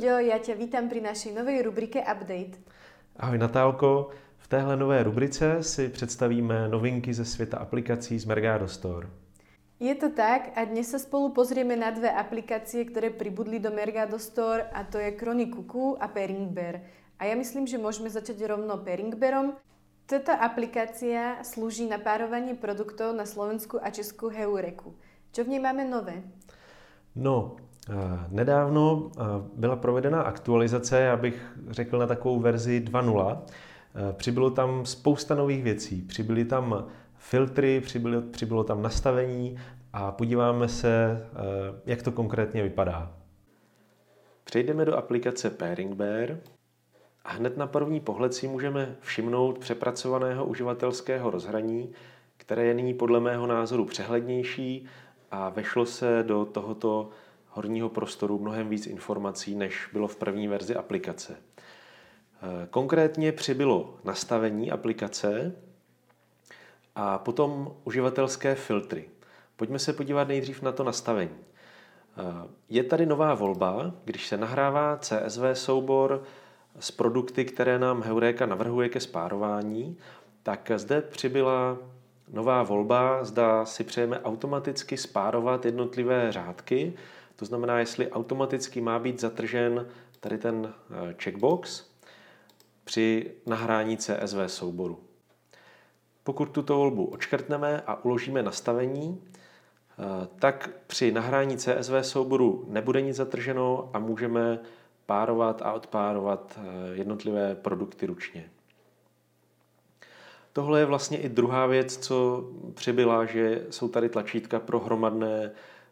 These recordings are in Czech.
Luďo, já tě vítám při naší nové rubrike Update. Ahoj Natálko, v téhle nové rubrice si představíme novinky ze světa aplikací z Mergado Store. Je to tak a dnes se spolu pozrieme na dvě aplikace, které pribudly do Mergado Store a to je Krony Kuku a Pairing Bear. A já myslím, že můžeme začít rovno Pairing Bearom. Tato aplikácia slúži na párovanie produktov na Slovensku a Česku Heureku. Čo v něj máme nové? No, nedávno eh, byla provedena aktualizace, já bych řekl na takovou verzi 2.0. Eh, přibylo tam spousta nových věcí. Přibyly tam filtry, přibylo, přibylo tam nastavení a podíváme se, jak to konkrétně vypadá. Přejdeme do aplikace Pairing Bear a hned na první pohled si můžeme všimnout přepracovaného uživatelského rozhraní, které je nyní podle mého názoru přehlednější a vešlo se do tohoto horního prostoru mnohem víc informací, než bylo v první verzi aplikace. Konkrétně přibylo nastavení aplikace a potom uživatelské filtry. Pojďme se podívat nejdřív na to nastavení. Je tady nová volba, když se nahrává CSV soubor s produkty, které nám Heureka navrhuje ke spárování, tak zde přibyla nová volba, zda si přejeme automaticky spárovat jednotlivé řádky, to znamená, jestli automaticky má být zatržen tady ten eh, checkbox při nahrání CSV souboru. Pokud tuto volbu očkrtneme a uložíme nastavení, eh, tak při nahrání CSV souboru nebude nic zatrženo a můžeme párovat a odpárovat eh, jednotlivé produkty ručně. Tohle je vlastně i druhá věc, co přibyla, že jsou tady tlačítka pro hromadné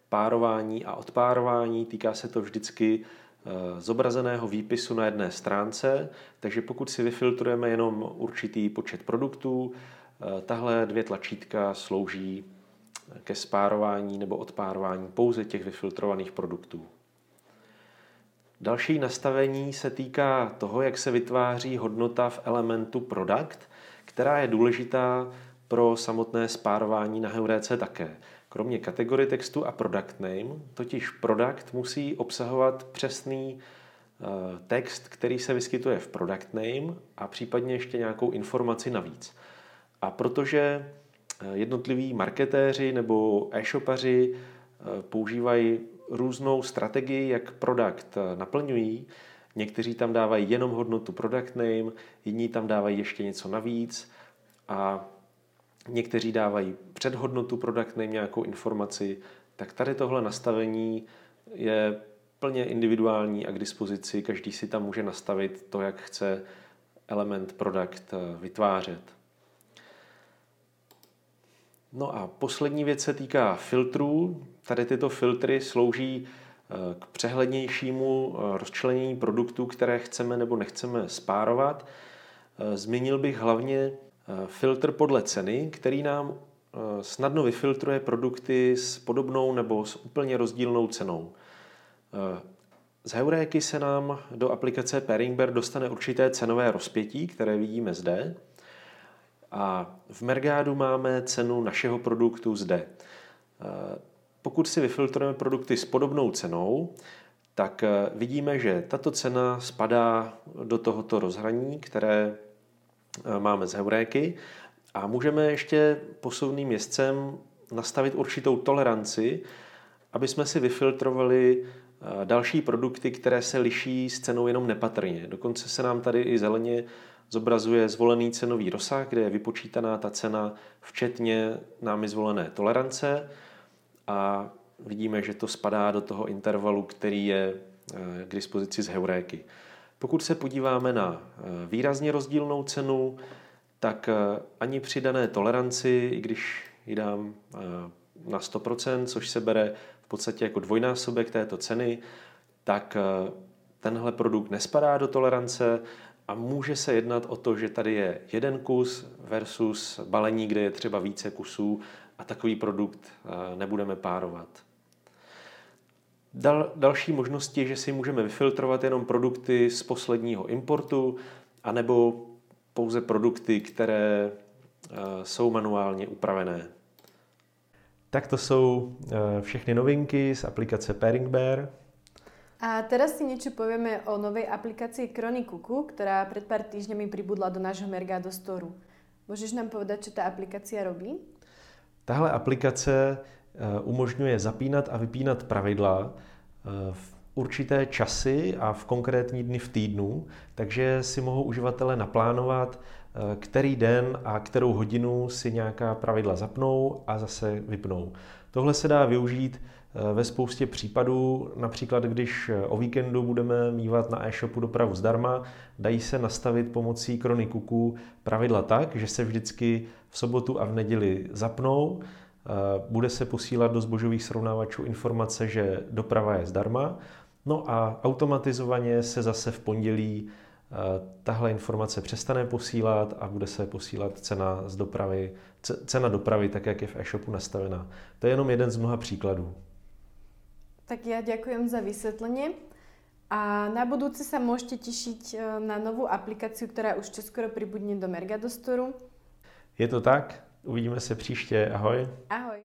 párování a odpárování. Týká se to vždycky eh, zobrazeného výpisu na jedné stránce, takže pokud si vyfiltrujeme jenom určitý počet produktů, eh, tahle dvě tlačítka slouží ke spárování nebo odpárování pouze těch vyfiltrovaných produktů. Další nastavení se týká toho, jak se vytváří hodnota v elementu product, která je důležitá pro samotné spárování na Heuréce také. Kromě kategorie textu a product name, totiž product musí obsahovat přesný eh, text, který se vyskytuje v product name a případně ještě nějakou informaci navíc. A protože eh, jednotliví marketéři nebo e-shopaři eh, používají různou strategii, jak produkt naplňují. Někteří tam dávají jenom hodnotu product name, jiní tam dávají ještě něco navíc a někteří dávají před hodnotu product name nějakou informaci, tak tady tohle nastavení je plně individuální a k dispozici. Každý si tam může nastavit to, jak chce element product eh, vytvářet. No a poslední věc se týká filtrů. Tady tyto filtry slouží k přehlednějšímu eh, rozčlenění produktů, které chceme nebo nechceme spárovat. Eh, zmínil bych hlavně filtr podle ceny, který nám snadno vyfiltruje produkty s podobnou nebo s úplně rozdílnou cenou. Z Heuréky se nám do aplikace Paringbear dostane určité cenové rozpětí, které vidíme zde. A v Mergádu máme cenu našeho produktu zde. Pokud si vyfiltrujeme produkty s podobnou cenou, tak eh, vidíme, že tato cena spadá do tohoto rozhraní, které eh, máme z Heuréky a můžeme ještě posuvným městcem nastavit určitou toleranci, aby jsme si vyfiltrovali eh, další produkty, které se liší s cenou jenom nepatrně. Dokonce se nám tady i zeleně zobrazuje zvolený cenový rozsah, kde je vypočítaná ta cena včetně námi zvolené tolerance a vidíme, že to spadá do toho intervalu, který je eh, k dispozici z Heuréky. Pokud se podíváme na eh, výrazně rozdílnou cenu, tak eh, ani při dané toleranci, i když ji dám na 100%, což se bere v podstatě jako dvojnásobek této ceny, tak tenhle produkt nespadá do tolerance a může se jednat o to, že tady je jeden kus versus balení, kde je třeba více kusů a takový produkt eh, nebudeme párovat. Dal, další možnosti je, že si můžeme vyfiltrovat jenom produkty z posledního importu, anebo pouze produkty, které eh, jsou manuálně upravené. Tak to jsou eh, všechny novinky z aplikace Pairing Bear. A teraz si niečo povieme o novej aplikácii Krony Kuku, ktorá pred pár týždňami pribudla do nášho Mergado Storu. Můžeš nám povedať, čo ta aplikácia robí? Tahle aplikace eh, umožňuje zapínat a vypínat pravidla eh, v určité časy a v konkrétní dny v týdnu, takže si mohou uživatelé naplánovat, který den a kterou hodinu si nějaká pravidla zapnou a zase vypnou. Tohle se dá využít ve spoustě případů, například když o víkendu budeme mývat na e-shopu dopravu zdarma, dají se nastavit pomocí krony kuků pravidla tak, že se vždycky v sobotu a v neděli zapnou, bude se posílat do zbožových srovnávačů informace, že doprava je zdarma, no a automatizovaně se zase v pondělí tahle informace přestane posílat a bude se posílat cena z dopravy, cena dopravy tak, jak je v e-shopu nastavená. To je jenom jeden z mnoha příkladů. Tak ja ďakujem za vysvetlenie. A na budúce sa môžete tešiť e, na novú aplikáciu, ktorá už čoskoro pribudne do Mergadostoru. Je to tak? Uvidíme se příště. Ahoj. Ahoj.